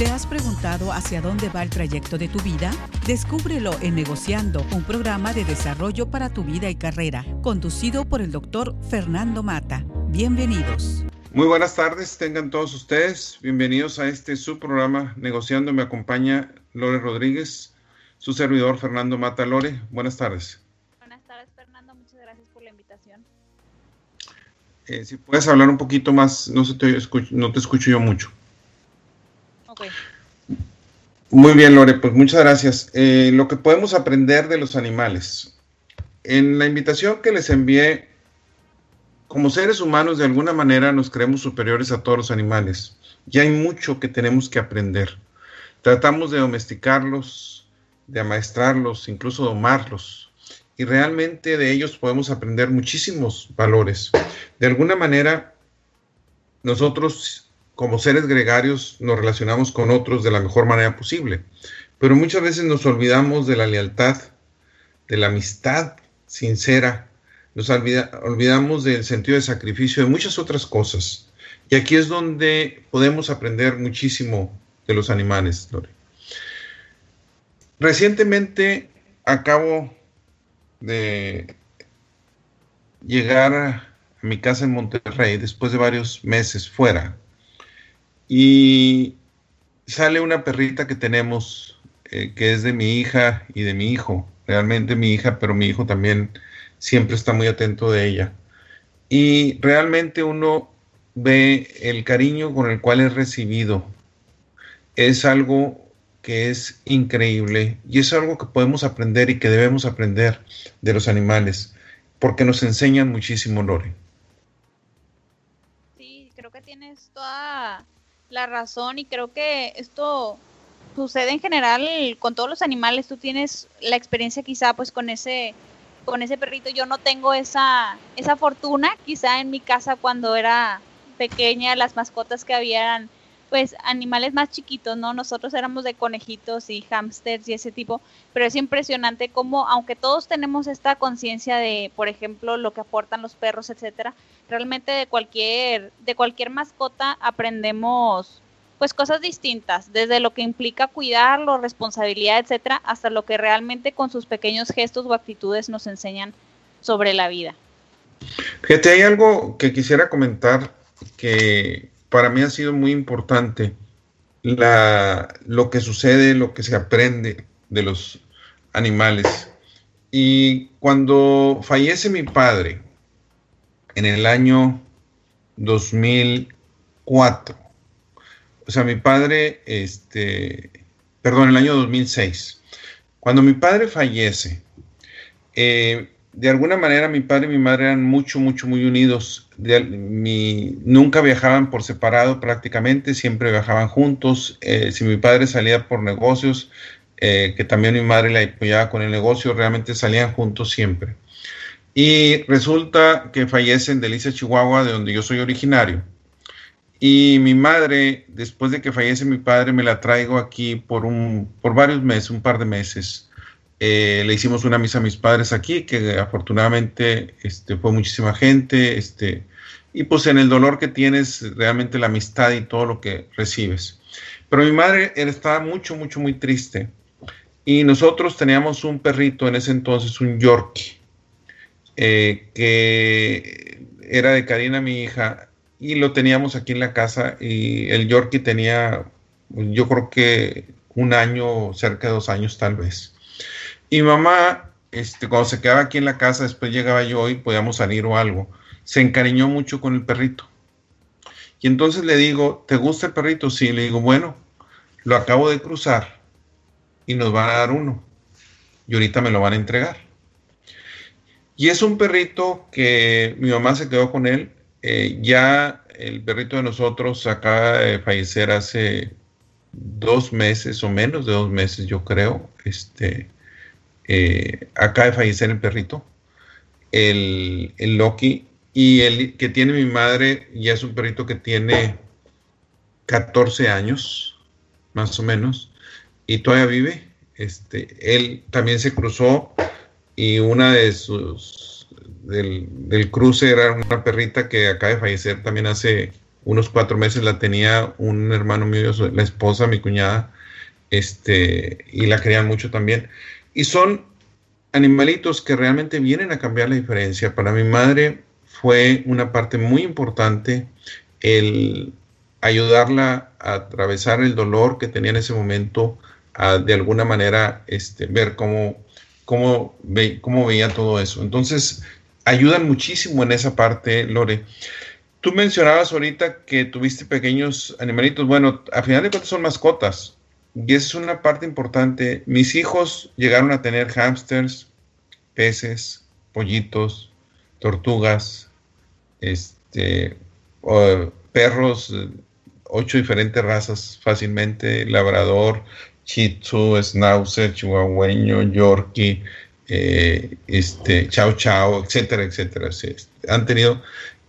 ¿Te has preguntado hacia dónde va el trayecto de tu vida? Descúbrelo en Negociando, un programa de desarrollo para tu vida y carrera, conducido por el doctor Fernando Mata. Bienvenidos. Muy buenas tardes, tengan todos ustedes. Bienvenidos a este subprograma Negociando. Me acompaña Lore Rodríguez, su servidor Fernando Mata. Lore, buenas tardes. Buenas tardes, Fernando. Muchas gracias por la invitación. Eh, si puedes hablar un poquito más, no, se te, escucho, no te escucho yo mucho. Muy bien, Lore, pues muchas gracias. Eh, lo que podemos aprender de los animales. En la invitación que les envié, como seres humanos de alguna manera nos creemos superiores a todos los animales. Y hay mucho que tenemos que aprender. Tratamos de domesticarlos, de amaestrarlos, incluso domarlos. Y realmente de ellos podemos aprender muchísimos valores. De alguna manera, nosotros como seres gregarios nos relacionamos con otros de la mejor manera posible. Pero muchas veces nos olvidamos de la lealtad, de la amistad sincera, nos olvida, olvidamos del sentido de sacrificio, de muchas otras cosas. Y aquí es donde podemos aprender muchísimo de los animales, Lore. Recientemente acabo de llegar a mi casa en Monterrey después de varios meses fuera y sale una perrita que tenemos, eh, que es de mi hija y de mi hijo. Realmente mi hija, pero mi hijo también siempre está muy atento de ella. Y realmente uno ve el cariño con el cual es recibido. Es algo que es increíble y es algo que podemos aprender y que debemos aprender de los animales, porque nos enseñan muchísimo, Lore. Sí, creo que tienes toda la razón y creo que esto sucede en general con todos los animales. Tú tienes la experiencia quizá pues con ese con ese perrito. Yo no tengo esa esa fortuna. Quizá en mi casa cuando era pequeña las mascotas que había eran pues animales más chiquitos, ¿no? Nosotros éramos de conejitos y hámsters y ese tipo, pero es impresionante cómo, aunque todos tenemos esta conciencia de, por ejemplo, lo que aportan los perros, etcétera, realmente de cualquier, de cualquier mascota aprendemos pues cosas distintas, desde lo que implica cuidarlo, responsabilidad, etcétera, hasta lo que realmente con sus pequeños gestos o actitudes nos enseñan sobre la vida. Fíjate, hay algo que quisiera comentar que para mí ha sido muy importante la, lo que sucede, lo que se aprende de los animales. Y cuando fallece mi padre en el año 2004, o sea, mi padre, este, perdón, en el año 2006, cuando mi padre fallece, eh, de alguna manera mi padre y mi madre eran mucho, mucho, muy unidos. nunca viajaban por separado prácticamente, siempre viajaban juntos. Eh, si mi padre salía por negocios, eh, que también mi madre le apoyaba con el negocio, realmente salían juntos siempre. Y resulta que fallece en Delicia, Chihuahua, de donde yo soy originario. Y mi madre, después de que fallece mi padre, me la traigo aquí por, un, por varios meses, un par de meses eh, le hicimos una misa a mis padres aquí, que afortunadamente este, fue muchísima gente, este, y pues en el dolor que tienes, realmente la amistad y todo lo que recibes. Pero mi madre estaba mucho, mucho, muy triste. Y nosotros teníamos un perrito en ese entonces, un Yorkie, eh, que era de Karina, mi hija, y lo teníamos aquí en la casa. Y el Yorkie tenía, yo creo que un año, cerca de dos años tal vez. Y mamá, este, cuando se quedaba aquí en la casa, después llegaba yo y podíamos salir o algo, se encariñó mucho con el perrito. Y entonces le digo, ¿te gusta el perrito? Sí, le digo, bueno, lo acabo de cruzar y nos van a dar uno. Y ahorita me lo van a entregar. Y es un perrito que mi mamá se quedó con él. Eh, ya el perrito de nosotros acaba de fallecer hace dos meses o menos de dos meses, yo creo. Este, eh, acaba de fallecer el perrito, el, el, Loki, y el que tiene mi madre ya es un perrito que tiene 14 años, más o menos, y todavía vive. Este, él también se cruzó y una de sus del, del, cruce era una perrita que acaba de fallecer también hace unos cuatro meses la tenía un hermano mío, la esposa, mi cuñada, este, y la querían mucho también. Y son animalitos que realmente vienen a cambiar la diferencia. Para mi madre fue una parte muy importante el ayudarla a atravesar el dolor que tenía en ese momento, a de alguna manera este, ver cómo, cómo, ve, cómo veía todo eso. Entonces, ayudan muchísimo en esa parte, Lore. Tú mencionabas ahorita que tuviste pequeños animalitos. Bueno, a final de cuentas son mascotas. Y esa es una parte importante. Mis hijos llegaron a tener hámsters, peces, pollitos, tortugas, este, perros, ocho diferentes razas fácilmente, labrador, Shih Schnauzer, Chihuahueño, Yorkie, eh, este, Chao Chao, etcétera, etcétera. han tenido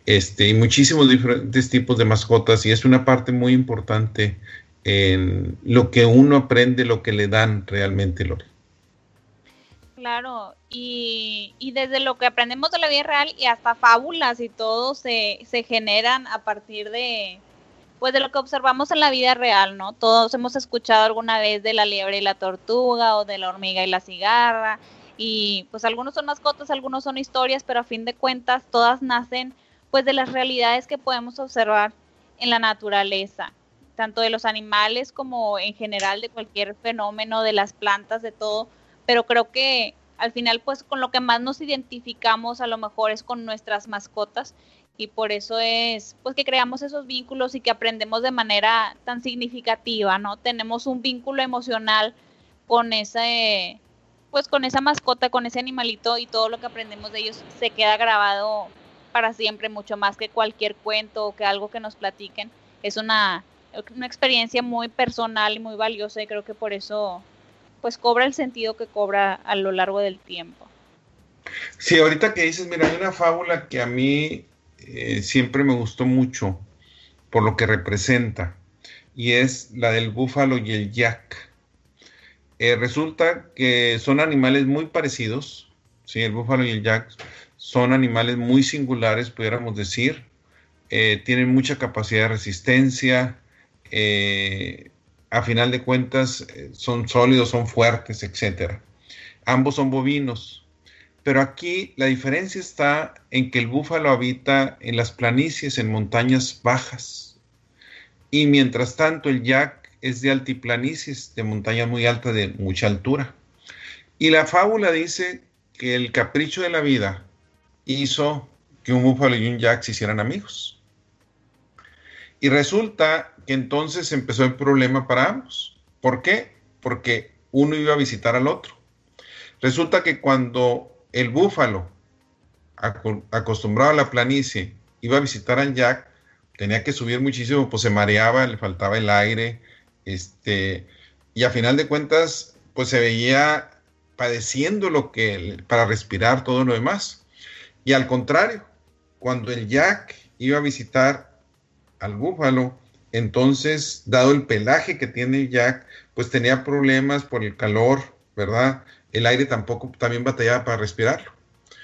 este, y muchísimos diferentes tipos de mascotas y es una parte muy importante en lo que uno aprende, lo que le dan realmente, Lore. Claro, y, y, desde lo que aprendemos de la vida real y hasta fábulas y todo se, se generan a partir de, pues de lo que observamos en la vida real, ¿no? Todos hemos escuchado alguna vez de la liebre y la tortuga o de la hormiga y la cigarra y pues algunos son mascotas, algunos son historias, pero a fin de cuentas todas nacen pues de las realidades que podemos observar en la naturaleza, tanto de los animales como en general de cualquier fenómeno, de las plantas, de todo, pero creo que al final pues con lo que más nos identificamos a lo mejor es con nuestras mascotas y por eso es pues que creamos esos vínculos y que aprendemos de manera tan significativa, ¿no? Tenemos un vínculo emocional con ese pues con esa mascota, con ese animalito y todo lo que aprendemos de ellos se queda grabado para siempre, mucho más que cualquier cuento o que algo que nos platiquen. Es una, una experiencia muy personal y muy valiosa y creo que por eso pues cobra el sentido que cobra a lo largo del tiempo. Sí, ahorita que dices, mira, hay una fábula que a mí eh, siempre me gustó mucho por lo que representa, y es la del búfalo y el yak. Eh, resulta que son animales muy parecidos, ¿sí? el búfalo y el yak son animales muy singulares, pudiéramos decir, eh, tienen mucha capacidad de resistencia, a final de cuentas son sólidos, son fuertes, etc. Ambos son bovinos, pero aquí la diferencia está en que el búfalo habita en las planicies, en montañas bajas. Y mientras tanto el yak es de altiplanicies, de montañas muy altas, de mucha altura. Y la fábula dice que el capricho de la vida hizo que un búfalo y un yak se hicieran amigos. Y resulta que entonces empezó el problema para ambos. ¿Por qué? Porque uno iba a visitar al otro. Resulta que cuando el búfalo, acostumbrado a la planicie, iba a visitar al Jack, tenía que subir muchísimo, pues se mareaba, le faltaba el aire, este, y a final de cuentas, pues se veía padeciendo lo que, para respirar todo lo demás. Y al contrario, cuando el Jack iba a visitar al búfalo, entonces, dado el pelaje que tiene Jack, pues tenía problemas por el calor, ¿verdad? El aire tampoco también batallaba para respirarlo.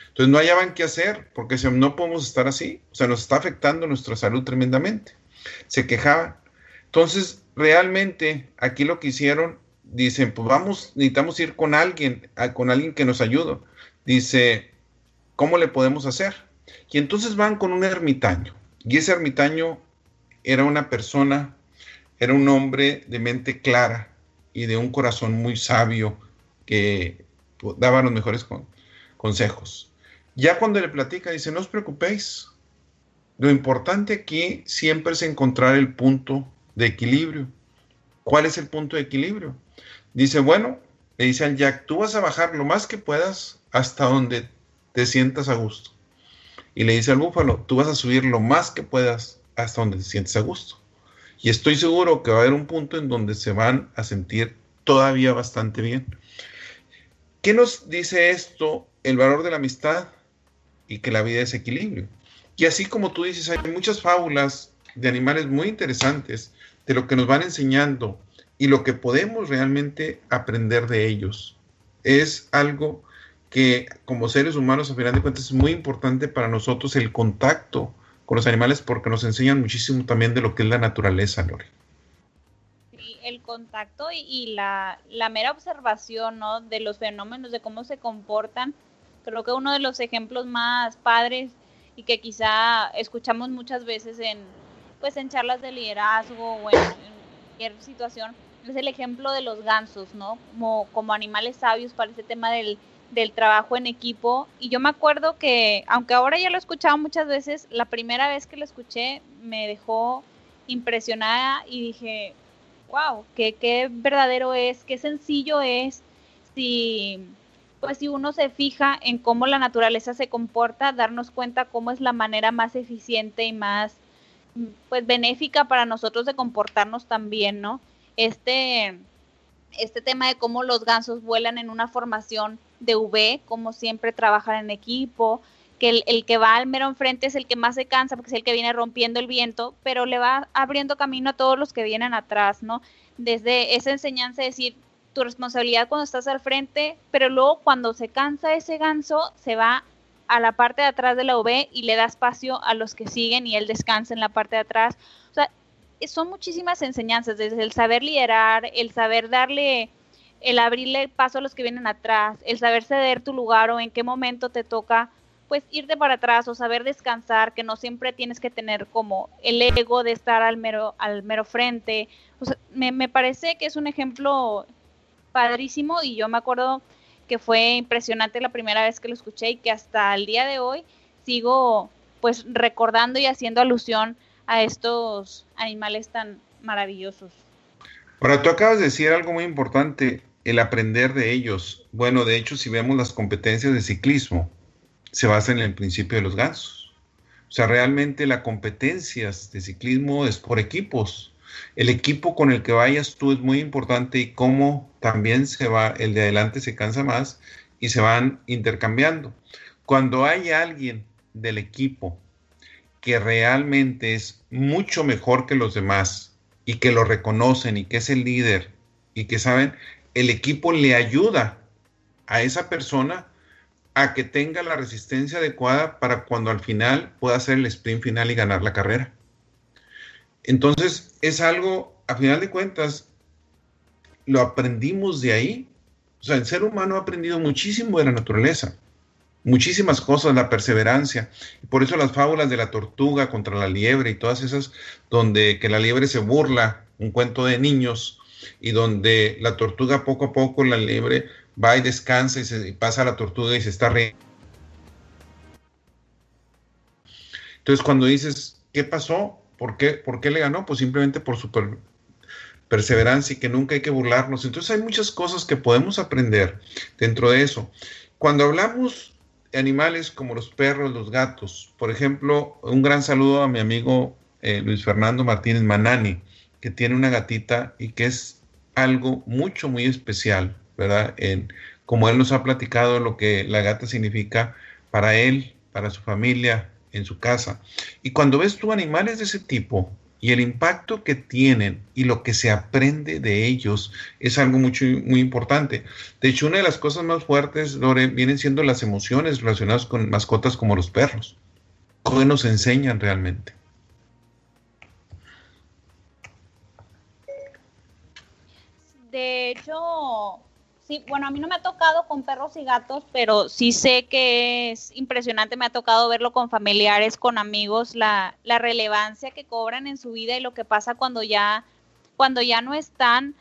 Entonces no hallaban qué hacer, porque no podemos estar así, o sea, nos está afectando nuestra salud tremendamente. Se quejaban. Entonces, realmente, aquí lo que hicieron, dicen, pues vamos, necesitamos ir con alguien, con alguien que nos ayude. Dice, ¿cómo le podemos hacer? Y entonces van con un ermitaño. Y ese ermitaño era una persona, era un hombre de mente clara y de un corazón muy sabio, que daba los mejores consejos. Ya cuando le platica, dice, no os preocupéis, lo importante aquí siempre es encontrar el punto de equilibrio. ¿Cuál es el punto de equilibrio? Dice, bueno, le dice al Jack, tú vas a bajar lo más que puedas hasta donde te sientas a gusto. Y le dice al búfalo, tú vas a subir lo más que puedas hasta donde te sientes a gusto. Y estoy seguro que va a haber un punto en donde se van a sentir todavía bastante bien. ¿Qué nos dice esto? El valor de la amistad y que la vida es equilibrio. Y así como tú dices, hay muchas fábulas de animales muy interesantes de lo que nos van enseñando y lo que podemos realmente aprender de ellos. Es algo que como seres humanos, a final de cuentas, es muy importante para nosotros el contacto con los animales porque nos enseñan muchísimo también de lo que es la naturaleza, Lore. El contacto y, la, la, mera observación ¿no? de los fenómenos, de cómo se comportan, creo que uno de los ejemplos más padres y que quizá escuchamos muchas veces en, pues, en charlas de liderazgo o en, cualquier situación, es el ejemplo de los gansos, ¿no? Como, como animales sabios para ese tema del del trabajo en equipo. Y yo me acuerdo que, aunque ahora ya lo he escuchado muchas veces, la primera vez que lo escuché me dejó impresionada y dije, wow, qué, qué verdadero es, qué sencillo es si pues si uno se fija en cómo la naturaleza se comporta, darnos cuenta cómo es la manera más eficiente y más pues benéfica para nosotros de comportarnos también, ¿no? Este este tema de cómo los gansos vuelan en una formación de V, como siempre trabajan en equipo, que el, que va al mero enfrente es el que más se cansa porque es el que viene rompiendo el viento, pero le va abriendo camino a todos los que vienen atrás, ¿no? Desde esa enseñanza de decir tu responsabilidad cuando estás al frente, pero luego cuando se cansa ese ganso, se va a la parte de atrás de la V y le da espacio a los que siguen y él descansa en la parte de atrás. O sea, son muchísimas enseñanzas, desde el saber liderar, el saber darle el abrirle paso a los que vienen atrás, el saber ceder tu lugar o en qué momento te toca pues irte para atrás o saber descansar, que no siempre tienes que tener como el ego de estar al mero, al mero frente. me, me parece que es un ejemplo padrísimo y yo me acuerdo que fue impresionante la primera vez que lo escuché y que hasta el día de hoy sigo pues recordando y haciendo alusión a estos animales tan maravillosos. Ahora, tú acabas de decir algo muy importante, el aprender de ellos. Bueno, de hecho, si vemos las competencias de ciclismo, se basa en el principio de los gansos. O sea, realmente las competencias de ciclismo es por equipos. El equipo con el que vayas tú es muy importante y cómo también se va, el de adelante se cansa más y se van intercambiando. Cuando hay alguien del equipo que realmente es mucho mejor que los demás, y que lo reconocen y que es el líder y que saben, el equipo le ayuda a esa persona a que tenga la resistencia adecuada para cuando al final pueda hacer el sprint final y ganar la carrera. Entonces, es algo, a final de cuentas, lo aprendimos de ahí. O sea, el ser humano ha aprendido muchísimo de la naturaleza muchísimas cosas, la perseverancia. Por eso las fábulas de la tortuga contra la liebre y todas esas, donde que la liebre se burla, un cuento de niños, y donde la tortuga poco a poco, la liebre va y descansa y, se, pasa la tortuga y se está riendo. Entonces cuando dices, ¿qué pasó? ¿Por qué, ¿Por qué le ganó? Pues simplemente por su perseverancia y que nunca hay que burlarnos. Entonces hay muchas cosas que podemos aprender dentro de eso. Cuando hablamos animales como los perros, los gatos. Por ejemplo, un gran saludo a mi amigo eh, Luis Fernando Martínez Manani, que tiene una gatita y que es algo mucho, muy especial, ¿verdad? En, como él nos ha platicado lo que la gata significa para él, para su familia, en su casa. Y cuando ves tú animales de ese tipo, y el impacto que tienen y lo que se aprende de ellos es algo mucho, muy importante. De hecho, una de las cosas más fuertes, Lore, vienen siendo las emociones relacionadas con mascotas como los perros. ¿Cómo nos enseñan realmente? De hecho, Sí, bueno, a mí no me ha tocado con perros y gatos, pero sí sé que es impresionante, me ha tocado verlo con familiares, con amigos, la, la relevancia que cobran en su vida y lo que pasa cuando ya, cuando ya no están.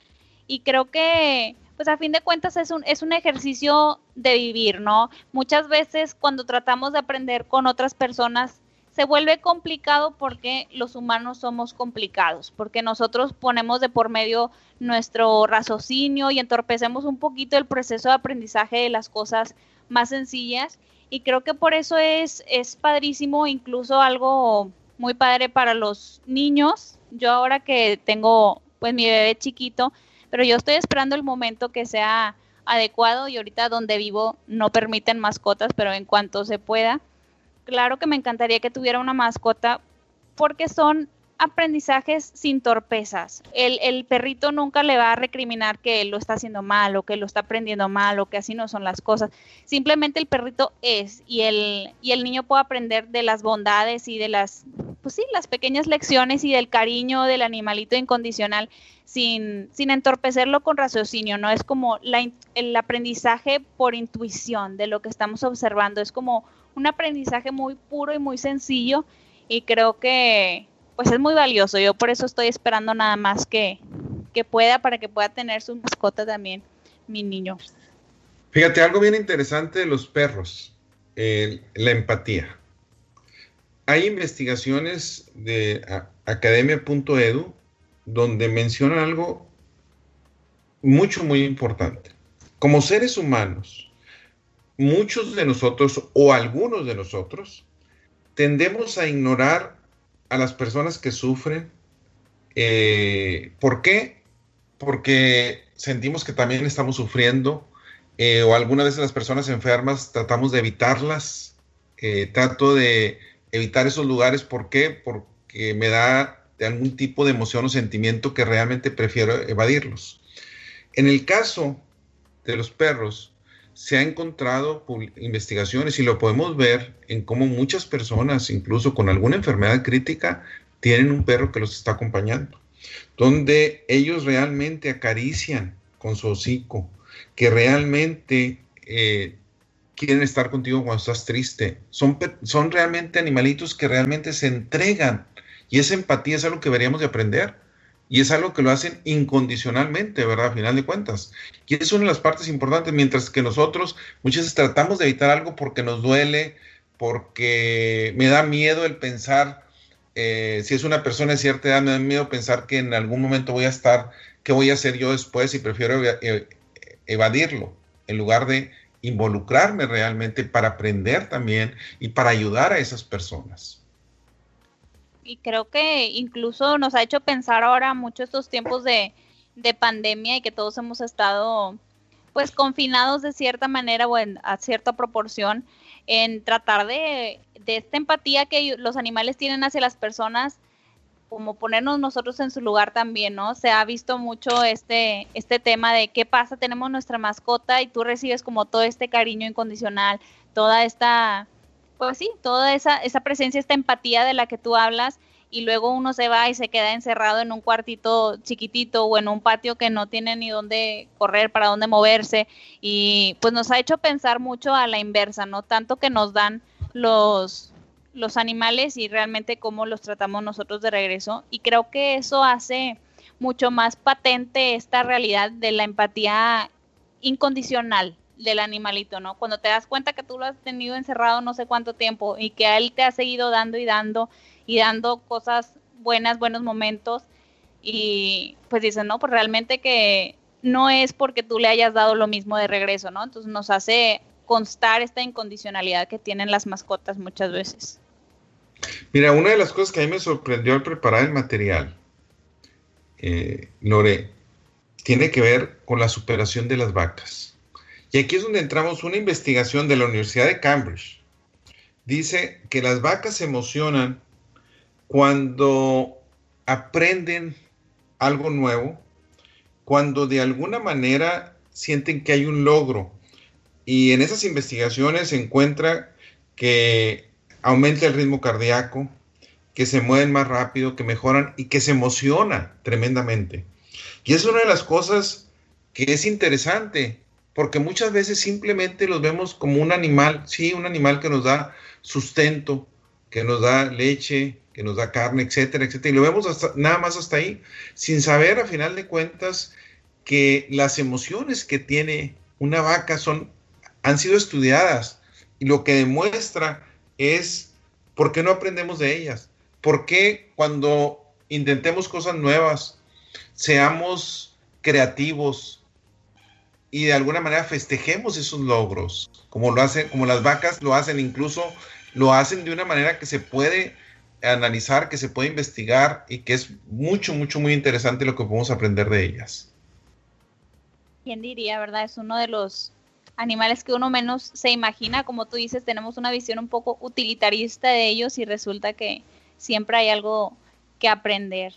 Y creo que, pues a fin de cuentas es un, es un ejercicio de vivir, ¿no? Muchas veces cuando tratamos de aprender con otras personas, se vuelve complicado porque los humanos somos complicados, porque nosotros ponemos de por medio nuestro raciocinio y entorpecemos un poquito el proceso de aprendizaje de las cosas más sencillas. Y creo que por eso es, es padrísimo, incluso algo muy padre para los niños. Yo ahora que tengo pues mi bebé chiquito, pero yo estoy esperando el momento que sea adecuado y ahorita donde vivo no permiten mascotas, pero en cuanto se pueda, claro que me encantaría que tuviera una mascota porque son aprendizajes sin torpezas. El, perrito nunca le va a recriminar que lo está haciendo mal o que lo está aprendiendo mal o que así no son las cosas. Simplemente el perrito es y el, y el niño puede aprender de las bondades y de las, pues sí, las pequeñas lecciones y del cariño del animalito incondicional sin, sin entorpecerlo con raciocinio, ¿no? Es como el aprendizaje por intuición de lo que estamos observando. Es como un aprendizaje muy puro y muy sencillo y creo que pues es muy valioso. Yo por eso estoy esperando nada más que, que pueda para que pueda tener su mascota también, mi niño. Fíjate, algo bien interesante de los perros, la empatía. Hay investigaciones de academia.edu donde mencionan algo mucho, muy importante. Como seres humanos, muchos de nosotros o algunos de nosotros tendemos a ignorar a las personas que sufren. Eh, ¿Por qué? Porque sentimos que también estamos sufriendo eh, o algunas veces las personas enfermas tratamos de evitarlas. Eh, trato de evitar esos lugares. ¿Por qué? Porque me da algún tipo de emoción o sentimiento que realmente prefiero evadirlos. En el caso de los perros, se ha encontrado investigaciones y lo podemos ver en cómo muchas personas, incluso con alguna enfermedad crítica, tienen un perro que los está acompañando, donde ellos realmente acarician con su hocico, que realmente eh, quieren estar contigo cuando estás triste. Son, son realmente animalitos que realmente se entregan y esa empatía es algo que deberíamos de aprender y es algo que lo hacen incondicionalmente, ¿verdad? A final de cuentas. Y es una de las partes importantes, mientras que nosotros muchas veces tratamos de evitar algo porque nos duele, porque me da miedo el pensar, eh, si es una persona de cierta edad, me da miedo pensar que en algún momento voy a estar, ¿qué voy a hacer yo después? Y prefiero evadirlo en lugar de involucrarme realmente para aprender también y para ayudar a esas personas y creo que incluso nos ha hecho pensar ahora mucho estos tiempos de, pandemia y que todos hemos estado pues confinados de cierta manera o en, a cierta proporción en tratar de, de esta empatía que los animales tienen hacia las personas como ponernos nosotros en su lugar también, ¿no? Se ha visto mucho este, este tema de qué pasa, tenemos nuestra mascota y tú recibes como todo este cariño incondicional, toda esta, pues sí, toda esa, esa presencia, esta empatía de la que tú hablas y luego uno se va y se queda encerrado en un cuartito chiquitito o en un patio que no tiene ni dónde correr, para dónde moverse y pues nos ha hecho pensar mucho a la inversa, ¿no? Tanto que nos dan los los animales y realmente cómo los tratamos nosotros de regreso y creo que eso hace mucho más patente esta realidad de la empatía incondicional del animalito, ¿no? Cuando te das cuenta que tú lo has tenido encerrado no sé cuánto tiempo y que a él te ha seguido dando y dando y dando cosas buenas, buenos momentos y pues dicen, no, pues realmente que no es porque tú le hayas dado lo mismo de regreso, ¿no? Entonces nos hace constar esta incondicionalidad que tienen las mascotas muchas veces. Mira, una de las cosas que a mí me sorprendió al preparar el material, eh, Lore, tiene que ver con la superación de las vacas. Y aquí es donde entramos una investigación de la Universidad de Cambridge. Dice que las vacas se emocionan cuando aprenden algo nuevo, cuando de alguna manera sienten que hay un logro. Y en esas investigaciones se encuentra que aumenta el ritmo cardíaco, que se mueven más rápido, que mejoran y que se emociona tremendamente. Y es una de las cosas que es interesante, porque muchas veces simplemente los vemos como un animal, sí, un animal que nos da sustento, que nos da leche, que nos da carne, etcétera, etcétera, y lo vemos hasta, nada más hasta ahí, sin saber a final de cuentas que las emociones que tiene una vaca son, han sido estudiadas. Y lo que demuestra es por qué no aprendemos de ellas, por qué cuando intentemos cosas nuevas, seamos creativos, y de alguna manera festejemos esos logros, como lo hacen, como las vacas lo hacen, incluso lo hacen de una manera que se puede analizar, que se puede investigar y que es mucho, mucho, muy interesante lo que podemos aprender de ellas. ¿Quién diría, verdad? Es uno de los animales que uno menos se imagina, como tú dices, tenemos una visión un poco utilitarista de ellos y resulta que siempre hay algo que aprender.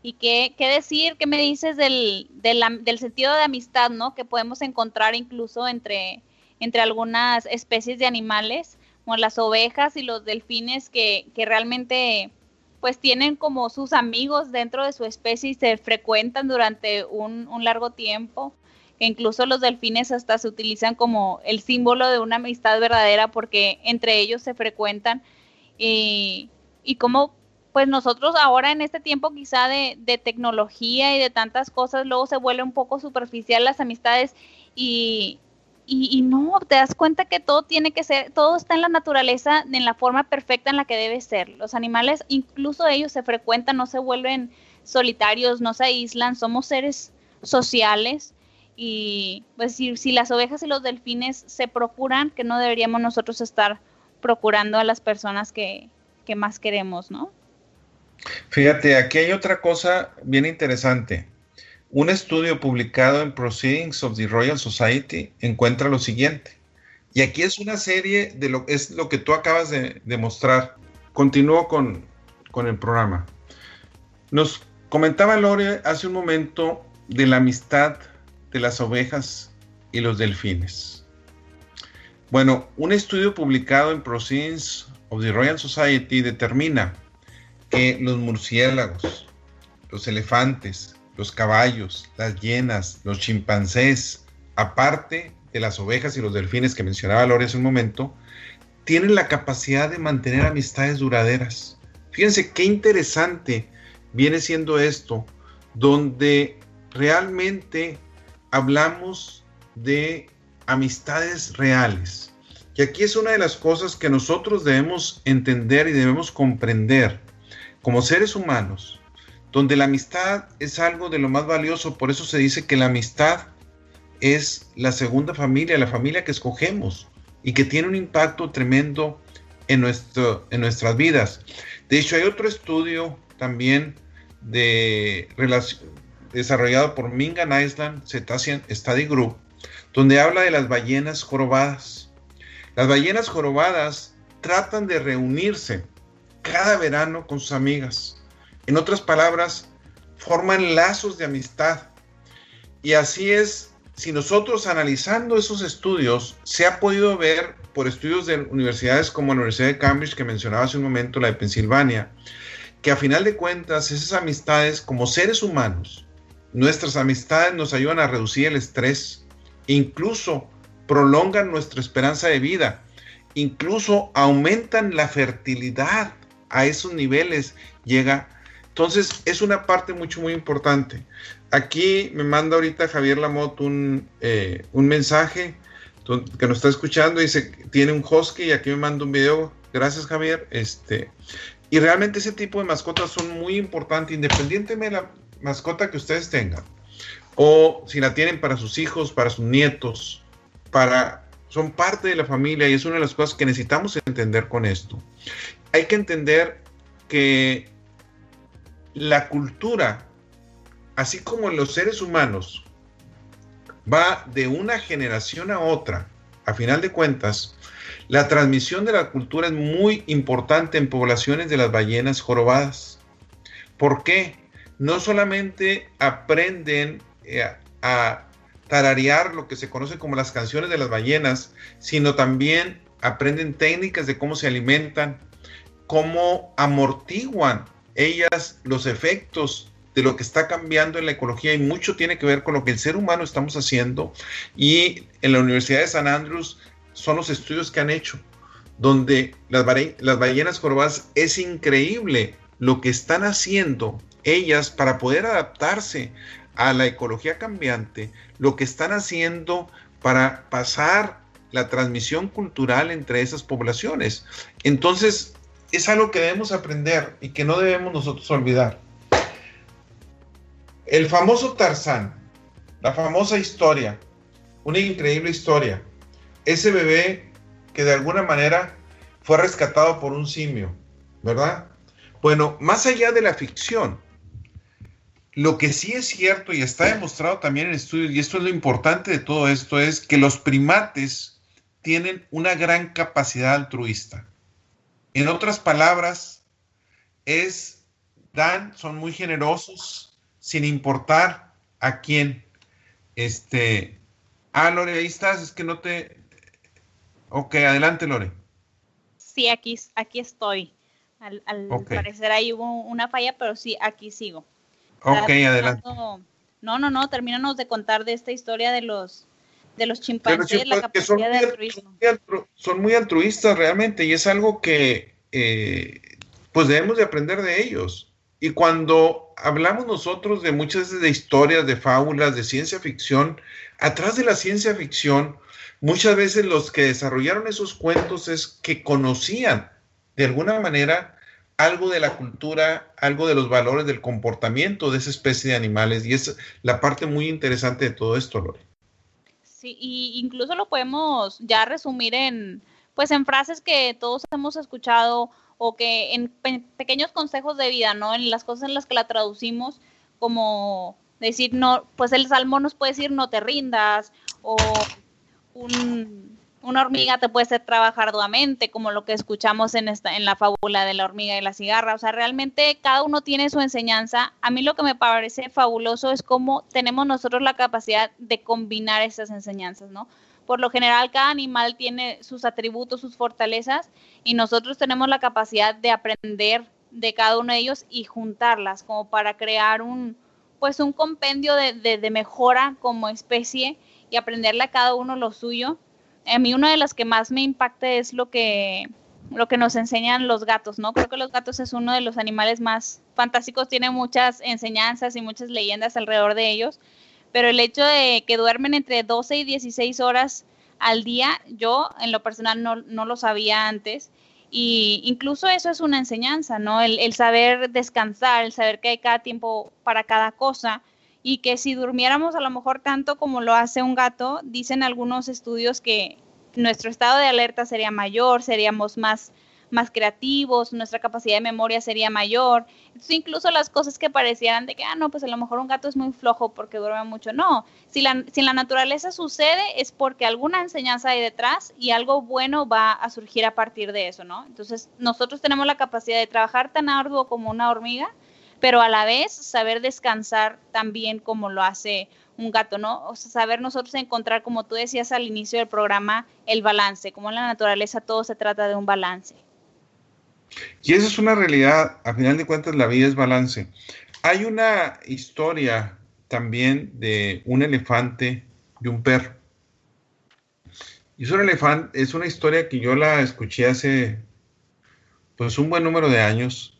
¿Y qué, qué decir, qué me dices del, del, sentido de amistad, ¿no? Que podemos encontrar incluso entre, entre algunas especies de animales, como las ovejas y los delfines, que, que realmente pues tienen como sus amigos dentro de su especie y se frecuentan durante un, un largo tiempo. Incluso los delfines hasta se utilizan como el símbolo de una amistad verdadera porque entre ellos se frecuentan. Y, y como pues nosotros ahora en este tiempo quizá de, tecnología y de tantas cosas, luego se vuelve un poco superficial las amistades y, y, no, te das cuenta que todo tiene que ser, todo está en la naturaleza, en la forma perfecta en la que debe ser. Los animales, incluso ellos se frecuentan, no se vuelven solitarios, no se aíslan, somos seres sociales y pues si, si las ovejas y los delfines se procuran, que no deberíamos nosotros estar procurando a las personas que, que más queremos, ¿no? Fíjate, aquí hay otra cosa bien interesante. Un estudio publicado en Proceedings of the Royal Society encuentra lo siguiente. Y aquí es una serie de lo es lo que tú acabas de, mostrar. Continúo con, con, el programa. Nos comentaba Lore hace un momento de la amistad de las ovejas y los delfines. Bueno, un estudio publicado en Proceedings of the Royal Society determina que los murciélagos, los elefantes, los caballos, las hienas, los chimpancés, aparte de las ovejas y los delfines que mencionaba Lore hace un momento, tienen la capacidad de mantener amistades duraderas. Fíjense qué interesante viene siendo esto, donde realmente hablamos de amistades reales. Y aquí es una de las cosas que nosotros debemos entender y debemos comprender como seres humanos, donde la amistad es algo de lo más valioso, por eso se dice que la amistad es la segunda familia, la familia que escogemos y que tiene un impacto tremendo en, nuestro, en nuestras vidas. De hecho, hay otro estudio también de desarrollado por Mingan Island Cetacean Study Group, donde habla de las ballenas jorobadas. Las ballenas jorobadas tratan de reunirse cada verano con sus amigas. En otras palabras, forman lazos de amistad. Y así es, si nosotros analizando esos estudios, se ha podido ver por estudios de universidades como la Universidad de Cambridge, que mencionaba hace un momento, la de Pensilvania, que a final de cuentas esas amistades como seres humanos, nuestras amistades nos ayudan a reducir el estrés, incluso prolongan nuestra esperanza de vida, incluso aumentan la fertilidad a esos niveles llega. Entonces es una parte mucho, muy importante. Aquí me manda ahorita Javier Lamot un, eh, un mensaje que nos está escuchando, dice, tiene un husky y aquí me manda un video. Gracias Javier. Este, y realmente ese tipo de mascotas son muy importantes, independientemente de la mascota que ustedes tengan. O si la tienen para sus hijos, para sus nietos, para son parte de la familia y es una de las cosas que necesitamos entender con esto hay que entender que la cultura, así como los seres humanos, va de una generación a otra, a final de cuentas, la transmisión de la cultura es muy importante en poblaciones de las ballenas jorobadas. ¿Por qué? No solamente aprenden eh, a tararear lo que se conoce como las canciones de las ballenas, sino también aprenden técnicas de cómo se alimentan, cómo amortiguan ellas los efectos de lo que está cambiando en la ecología y mucho tiene que ver con lo que el ser humano estamos haciendo y en la Universidad de San Andrews son los estudios que han hecho donde las, las ballenas jorobadas es increíble lo que están haciendo ellas para poder adaptarse a la ecología cambiante, lo que están haciendo para pasar la transmisión cultural entre esas poblaciones. Entonces, es algo que debemos aprender y que no debemos nosotros olvidar. El famoso Tarzán, la famosa historia, una increíble historia. Ese bebé que de alguna manera fue rescatado por un simio, ¿verdad? Bueno, más allá de la ficción, lo que sí es cierto y está demostrado también en estudios, y esto es lo importante de todo esto, es que los primates tienen una gran capacidad altruista. En otras palabras, es dan, son muy generosos, sin importar a quién. Este, ah, Lore, ahí estás, es que no te... Ok, adelante, Lore. Sí, aquí, aquí estoy. Al, parecer ahí hubo una falla, pero sí, aquí sigo. Ok, adelante. No, no, no, termínanos de contar de esta historia de los de los chimpancés, la capacidad de altruismo. Son muy, altruistas realmente y es algo que eh, pues debemos de aprender de ellos. Y cuando hablamos nosotros de muchas de historias, de fábulas, de ciencia ficción, atrás de la ciencia ficción, muchas veces los que desarrollaron esos cuentos es que conocían de alguna manera algo de la cultura, algo de los valores del comportamiento de esa especie de animales. Y es la parte muy interesante de todo esto, Lore. Sí, y incluso lo podemos ya resumir en, pues en frases que todos hemos escuchado o que en pequeños consejos de vida, ¿no? En las cosas en las que la traducimos, como decir, no, pues el salmo nos puede decir no te rindas, o un, una hormiga te puede hacer trabajar arduamente, como lo que escuchamos en, esta, en la fábula de la hormiga y la cigarra. O sea, realmente cada uno tiene su enseñanza. A mí lo que me parece fabuloso es cómo tenemos nosotros la capacidad de combinar esas enseñanzas, ¿no? Por lo general, cada animal tiene sus atributos, sus fortalezas, y nosotros tenemos la capacidad de aprender de cada uno de ellos y juntarlas como para crear un, pues un compendio de, de mejora como especie y aprenderle a cada uno lo suyo a mí una de las que más me impacta es lo que, lo que nos enseñan los gatos, ¿no? Creo que los gatos es uno de los animales más fantásticos, tiene muchas enseñanzas y muchas leyendas alrededor de ellos, pero el hecho de que duermen entre 12 y 16 horas al día, yo en lo personal no, no lo sabía antes. Y incluso eso es una enseñanza, ¿no? El, el saber descansar, el saber que hay cada tiempo para cada cosa y que si durmiéramos a lo mejor tanto como lo hace un gato, dicen algunos estudios que nuestro estado de alerta sería mayor, seríamos más más creativos, nuestra capacidad de memoria sería mayor. Entonces, incluso las cosas que parecieran de que, ah, no, pues a lo mejor un gato es muy flojo porque duerme mucho. No, si, la, si en la naturaleza sucede es porque alguna enseñanza hay detrás y algo bueno va a surgir a partir de eso, ¿no? Entonces, nosotros tenemos la capacidad de trabajar tan arduo como una hormiga pero a la vez saber descansar también como lo hace un gato, ¿no? O sea, saber nosotros encontrar, como tú decías al inicio del programa, el balance, como en la naturaleza todo se trata de un balance. Y esa es una realidad, a final de cuentas la vida es balance. Hay una historia también de un elefante y un perro. Y es un elefante, es una historia que yo la escuché hace pues un buen número de años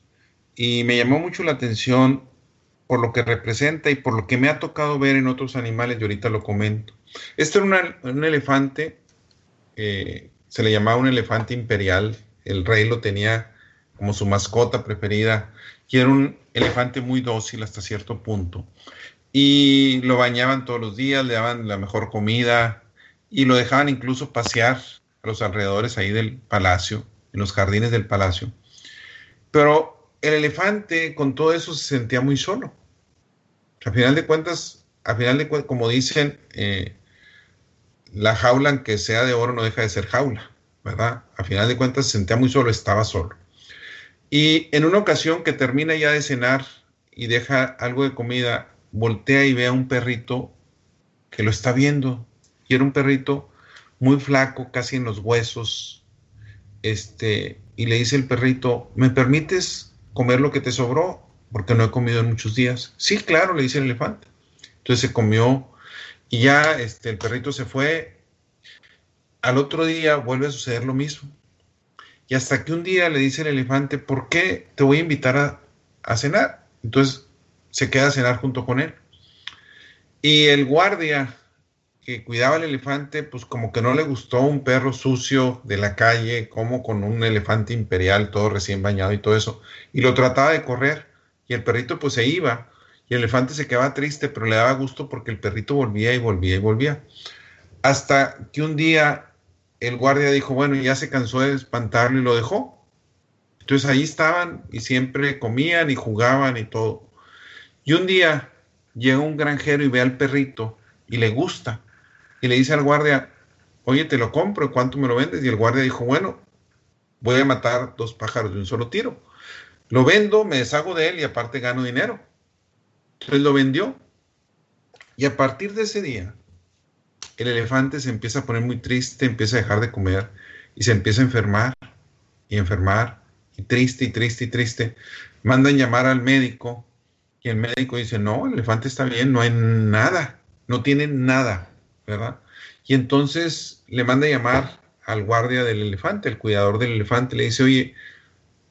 y me llamó mucho la atención por lo que representa y por lo que me ha tocado ver en otros animales y ahorita lo comento. Este era un elefante, eh, se le llamaba un elefante imperial, el rey lo tenía como su mascota preferida y era un elefante muy dócil hasta cierto punto. Y lo bañaban todos los días, le daban la mejor comida y lo dejaban incluso pasear a los alrededores ahí del palacio, en los jardines del palacio. Pero el elefante con todo eso se sentía muy solo. A final de cuentas, final de cuentas, como dicen, eh, la jaula, que sea de oro, no deja de ser jaula, ¿verdad? A final de cuentas se sentía muy solo, estaba solo. Y en una ocasión que termina ya de cenar y deja algo de comida, voltea y ve a un perrito que lo está viendo. Y era un perrito muy flaco, casi en los huesos. Este, y le dice el perrito, ¿me permites comer lo que te sobró, porque no he comido en muchos días. Sí, claro, le dice el elefante. Entonces se comió y ya este, el perrito se fue. Al otro día vuelve a suceder lo mismo. Y hasta que un día le dice el elefante, ¿por qué te voy a invitar a, a cenar? Entonces se queda a cenar junto con él. Y el guardia que cuidaba al elefante, pues como que no le gustó un perro sucio de la calle, como con un elefante imperial todo recién bañado y todo eso, y lo trataba de correr, y el perrito pues se iba, y el elefante se quedaba triste, pero le daba gusto porque el perrito volvía y volvía y volvía. Hasta que un día el guardia dijo, bueno, ya se cansó de espantarlo y lo dejó. Entonces ahí estaban y siempre comían y jugaban y todo. Y un día llega un granjero y ve al perrito y le gusta y le dice al guardia, oye, te lo compro, ¿cuánto me lo vendes? Y el guardia dijo, bueno, voy a matar dos pájaros de un solo tiro. Lo vendo, me deshago de él y aparte gano dinero. Entonces lo vendió. Y a partir de ese día, el elefante se empieza a poner muy triste, empieza a dejar de comer y se empieza a enfermar y enfermar y triste y triste y triste. Mandan llamar al médico y el médico dice, no, el elefante está bien, no hay nada, no tiene nada, ¿verdad? Y entonces le manda llamar al guardia del elefante, el cuidador del elefante, le dice, oye,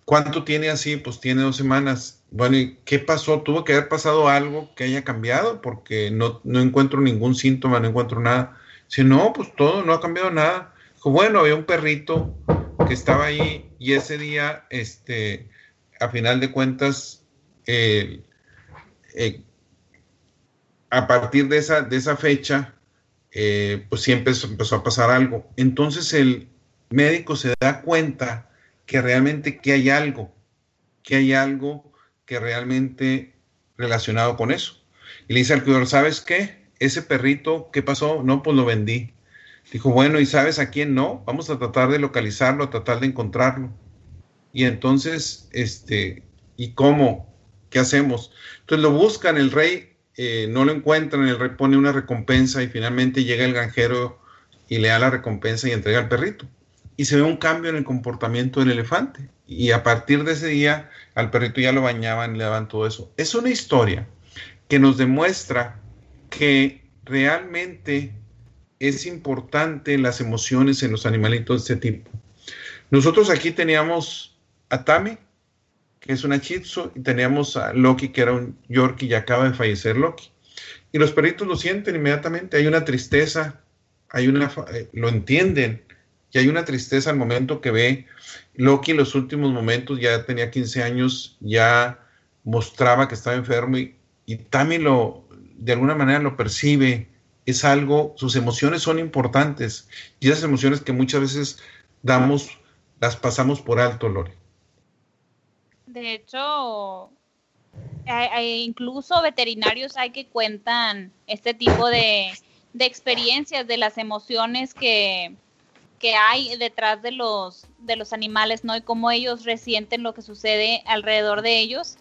¿cuánto tiene así? Pues tiene dos semanas. Bueno, ¿y qué pasó? ¿Tuvo que haber pasado algo que haya cambiado? Porque no, no encuentro ningún síntoma, no encuentro nada. Dice, no, pues todo, no ha cambiado nada. Bueno, había un perrito que estaba ahí y ese día, este, a final de cuentas, eh, a partir de esa, de esa fecha, eh, pues siempre empezó a pasar algo. Entonces el médico se da cuenta que realmente que hay algo, que hay algo que realmente relacionado con eso. Y le dice al cuidador, ¿sabes qué? Ese perrito, ¿qué pasó? No, pues lo vendí. Dijo, bueno, ¿y sabes a quién no? Vamos a tratar de localizarlo, a tratar de encontrarlo. Y entonces, este, ¿y cómo? ¿Qué hacemos? Entonces lo buscan, el rey eh, no lo encuentran, el rey pone una recompensa y finalmente llega el granjero y le da la recompensa y entrega al perrito. Y se ve un cambio en el comportamiento del elefante. Y a partir de ese día, al perrito ya lo bañaban, le daban todo eso. Es una historia que nos demuestra que realmente es importante las emociones en los animalitos de este tipo. Nosotros aquí teníamos a Tame, que es una Shih y teníamos a Loki, que era un Yorkie y acaba de fallecer Loki. Y los perritos lo sienten inmediatamente, hay una tristeza, hay una, eh, lo entienden, y hay una tristeza al momento que ve Loki en los últimos momentos, ya tenía 15 años, ya mostraba que estaba enfermo y, y Tami lo, de alguna manera lo percibe, es algo, sus emociones son importantes y esas emociones que muchas veces damos, las pasamos por alto, Lore. De hecho, incluso veterinarios hay que cuentan este tipo de, experiencias, de las emociones que, que, hay detrás de los, de los animales, ¿no? Y cómo ellos resienten lo que sucede alrededor de ellos.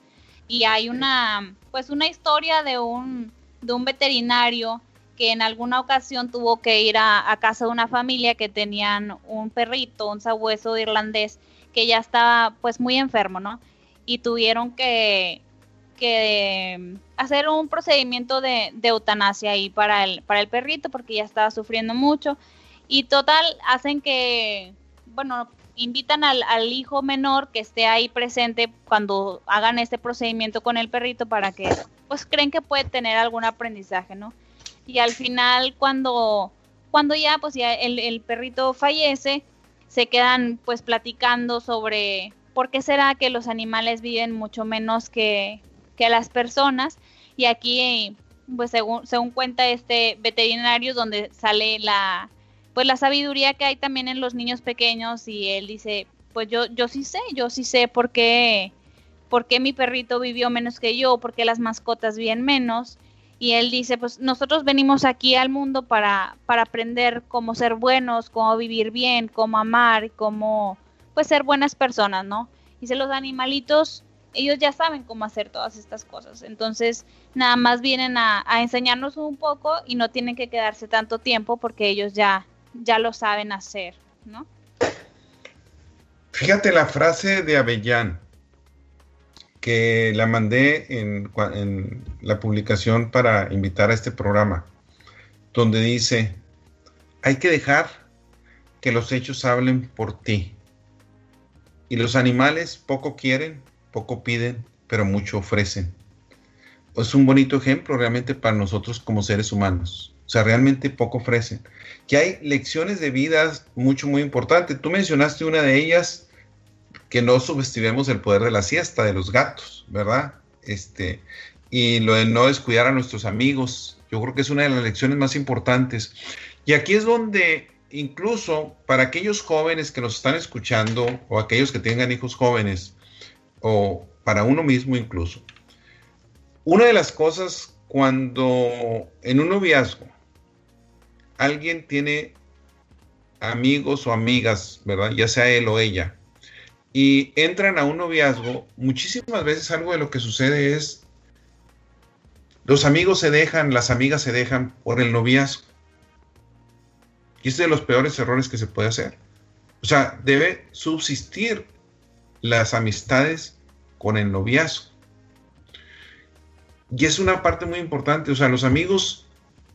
Y hay una, pues una historia de un, de un veterinario que en alguna ocasión tuvo que ir a, casa de una familia que tenían un perrito, un sabueso irlandés, que ya estaba pues muy enfermo, ¿no? Y tuvieron que, hacer un procedimiento de, eutanasia ahí para el, el perrito porque ya estaba sufriendo mucho. Y total, hacen que, bueno, invitan al, hijo menor que esté ahí presente cuando hagan este procedimiento con el perrito para que, pues creen que puede tener algún aprendizaje, ¿no? y al final cuando, cuando ya pues ya el, perrito fallece, se quedan pues platicando sobre por qué será que los animales viven mucho menos que, que las personas y aquí pues según, según cuenta este veterinario donde sale la pues la sabiduría que hay también en los niños pequeños y él dice pues yo yo sí sé yo sí sé por qué por qué mi perrito vivió menos que yo por qué las mascotas viven menos. Y él dice, pues nosotros venimos aquí al mundo para, para aprender cómo ser buenos, cómo vivir bien, cómo amar, cómo pues ser buenas personas, ¿no? Dice, los animalitos, ellos ya saben cómo hacer todas estas cosas, entonces nada más vienen a, enseñarnos un poco y no tienen que quedarse tanto tiempo porque ellos ya, ya lo saben hacer, ¿no? Fíjate la frase de Avellán, que la mandé en, la publicación para invitar a este programa, donde dice, hay que dejar que los hechos hablen por ti. Y los animales poco quieren, poco piden, pero mucho ofrecen. Es un bonito ejemplo realmente para nosotros como seres humanos. O sea, realmente poco ofrecen. Que hay lecciones de vida mucho, muy importantes. Tú mencionaste una de ellas, que no subestimemos el poder de la siesta de los gatos, ¿verdad? Este, y lo de no descuidar a nuestros amigos, yo creo que es una de las lecciones más importantes. Y aquí es donde incluso para aquellos jóvenes que nos están escuchando o aquellos que tengan hijos jóvenes o para uno mismo incluso, una de las cosas cuando en un noviazgo alguien tiene amigos o amigas, ¿verdad? Ya sea él o ella, y entran a un noviazgo, muchísimas veces algo de lo que sucede es los amigos se dejan, las amigas se dejan por el noviazgo. Y es de los peores errores que se puede hacer. O sea, debe subsistir las amistades con el noviazgo. Y es una parte muy importante, o sea, los amigos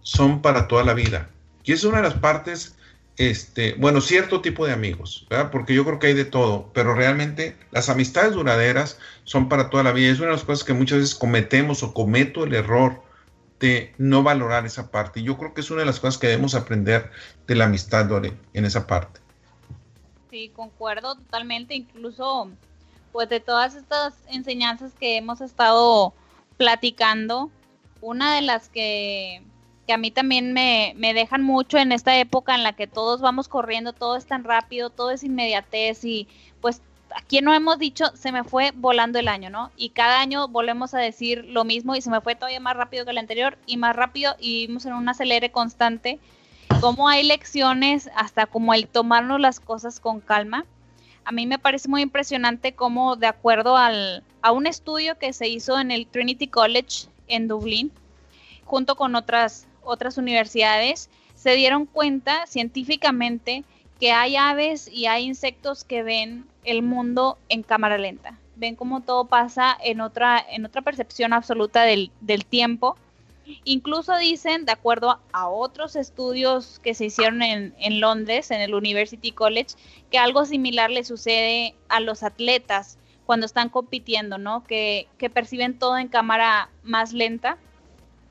son para toda la vida. Y es una de las partes, este, bueno, cierto tipo de amigos. Porque yo creo que hay de todo, pero realmente las amistades duraderas son para toda la vida. Es una de las cosas que muchas veces cometemos o cometo el error de no valorar esa parte. Yo creo que es una de las cosas que debemos aprender de la amistad, Dore, en esa parte. Sí, concuerdo totalmente, incluso pues de todas estas enseñanzas que hemos estado platicando, una de las que, a mí también me, me, dejan mucho en esta época en la que todos vamos corriendo, todo es tan rápido, todo es inmediatez y pues aquí no hemos dicho se me fue volando el año, ¿no? Y cada año volvemos a decir lo mismo y se me fue todavía más rápido que el anterior y más rápido y vivimos en un acelere constante. Como hay lecciones hasta como el tomarnos las cosas con calma a mí me parece muy impresionante cómo, de acuerdo al, a un estudio que se hizo en el Trinity College en Dublín, junto con otras, otras universidades, se dieron cuenta científicamente que hay aves y hay insectos que ven el mundo en cámara lenta. Ven cómo todo pasa en otra, en otra percepción absoluta del, del tiempo Incluso dicen, de acuerdo a otros estudios que se hicieron en, Londres, en el University College, que algo similar le sucede a los atletas cuando están compitiendo, ¿no? Que, perciben todo en cámara más lenta.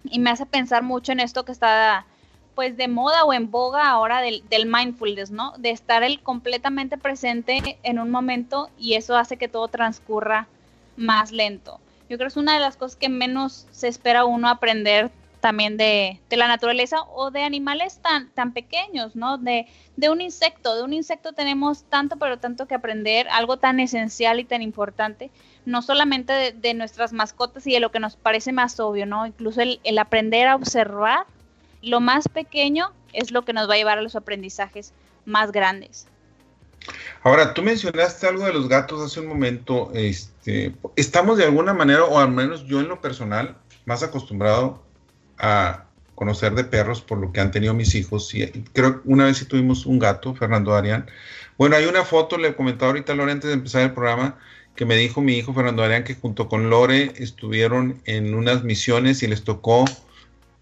Y me hace pensar mucho en esto que está pues de moda o en boga ahora del, del, mindfulness, ¿no? De estar el completamente presente en un momento y eso hace que todo transcurra más lento. Yo creo que es una de las cosas que menos se espera uno aprender también de, la naturaleza o de animales tan, tan pequeños, ¿no? De, de, un insecto, de un insecto tenemos tanto, pero tanto que aprender, algo tan esencial y tan importante, no solamente de, nuestras mascotas y de lo que nos parece más obvio, ¿no? Incluso el, el, aprender a observar lo más pequeño es lo que nos va a llevar a los aprendizajes más grandes. Ahora, tú mencionaste algo de los gatos hace un momento. Este, estamos de alguna manera, o al menos yo en lo personal, más acostumbrado a conocer de perros por lo que han tenido mis hijos. Creo que una vez sí tuvimos un gato, Fernando Arián. Bueno, hay una foto, le comentaba ahorita a Lore antes de empezar el programa, que me dijo mi hijo Fernando Arián que junto con Lore estuvieron en unas misiones y les tocó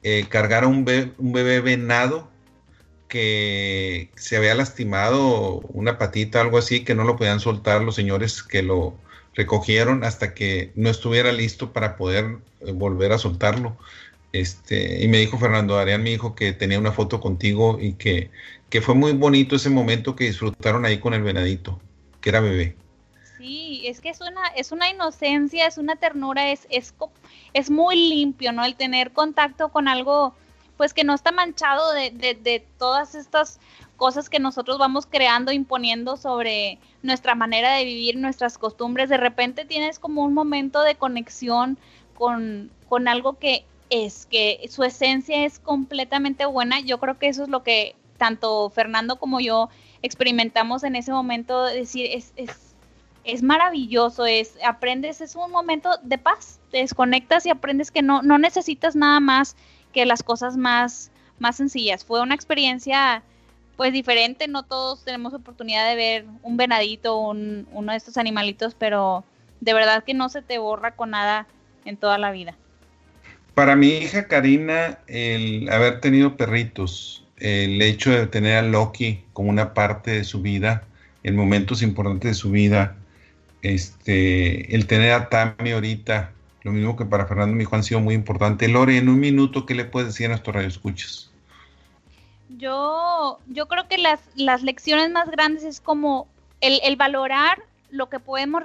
eh, cargar a un, un bebé venado que se había lastimado una patita, algo así, que no lo podían soltar los señores que lo recogieron hasta que no estuviera listo para poder eh, volver a soltarlo. Este, y me dijo Fernando Arián, mi hijo, que tenía una foto contigo y que, que fue muy bonito ese momento que disfrutaron ahí con el venadito, que era bebé. Sí, es que es una, es una inocencia, es una ternura, es, es, es muy limpio, ¿no? El tener contacto con algo pues que no está manchado de, de, todas estas cosas que nosotros vamos creando, imponiendo sobre nuestra manera de vivir, nuestras costumbres. De repente tienes como un momento de conexión con, con algo que es, que su esencia es completamente buena. Yo creo que eso es lo que tanto Fernando como yo experimentamos en ese momento, de decir, es, es, es maravilloso, es, aprendes, es un momento de paz, te desconectas y aprendes que no, no necesitas nada más que las cosas más, más sencillas. Fue una experiencia pues diferente, no todos tenemos oportunidad de ver un venadito, un, uno de estos animalitos, pero de verdad que no se te borra con nada en toda la vida. Para mi hija Karina, el haber tenido perritos, el hecho de tener a Loki como una parte de su vida, en momentos importantes de su vida, este, el tener a Tami ahorita, lo mismo que para Fernando, mi hijo, han sido muy importantes. Lore, en un minuto, ¿qué le puedes decir a nuestros radioescuchas? Yo, yo creo que las, las lecciones más grandes es como el, el valorar lo que podemos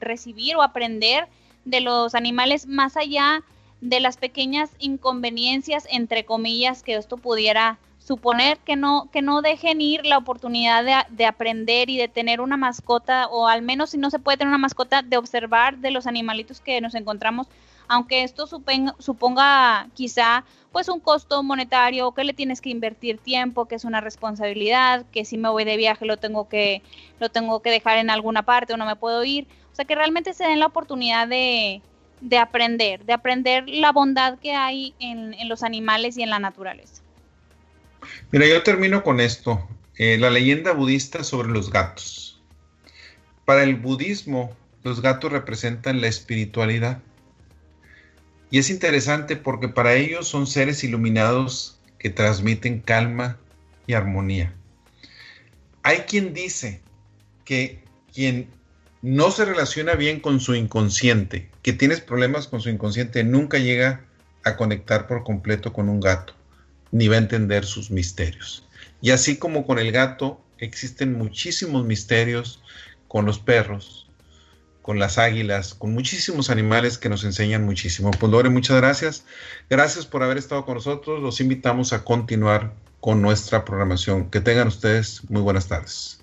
recibir o aprender de los animales más allá de las pequeñas inconveniencias, entre comillas, que esto pudiera suponer que no, que no dejen ir la oportunidad de, de, aprender y de tener una mascota, o al menos si no se puede tener una mascota, de observar de los animalitos que nos encontramos aunque esto suponga quizá pues un costo monetario, que le tienes que invertir tiempo, que es una responsabilidad, que si me voy de viaje lo tengo que, lo tengo que dejar en alguna parte o no me puedo ir. O sea, que realmente se den la oportunidad de, de aprender, de aprender la bondad que hay en, en, los animales y en la naturaleza. Mira, yo termino con esto, eh, la leyenda budista sobre los gatos. Para el budismo, los gatos representan la espiritualidad. Y es interesante porque para ellos son seres iluminados que transmiten calma y armonía. Hay quien dice que quien no se relaciona bien con su inconsciente, que tienes problemas con su inconsciente, nunca llega a conectar por completo con un gato, ni va a entender sus misterios. Y así como con el gato, existen muchísimos misterios con los perros, con las águilas, con muchísimos animales que nos enseñan muchísimo. Pues Lore, muchas gracias. Gracias por haber estado con nosotros. Los invitamos a continuar con nuestra programación. Que tengan ustedes muy buenas tardes.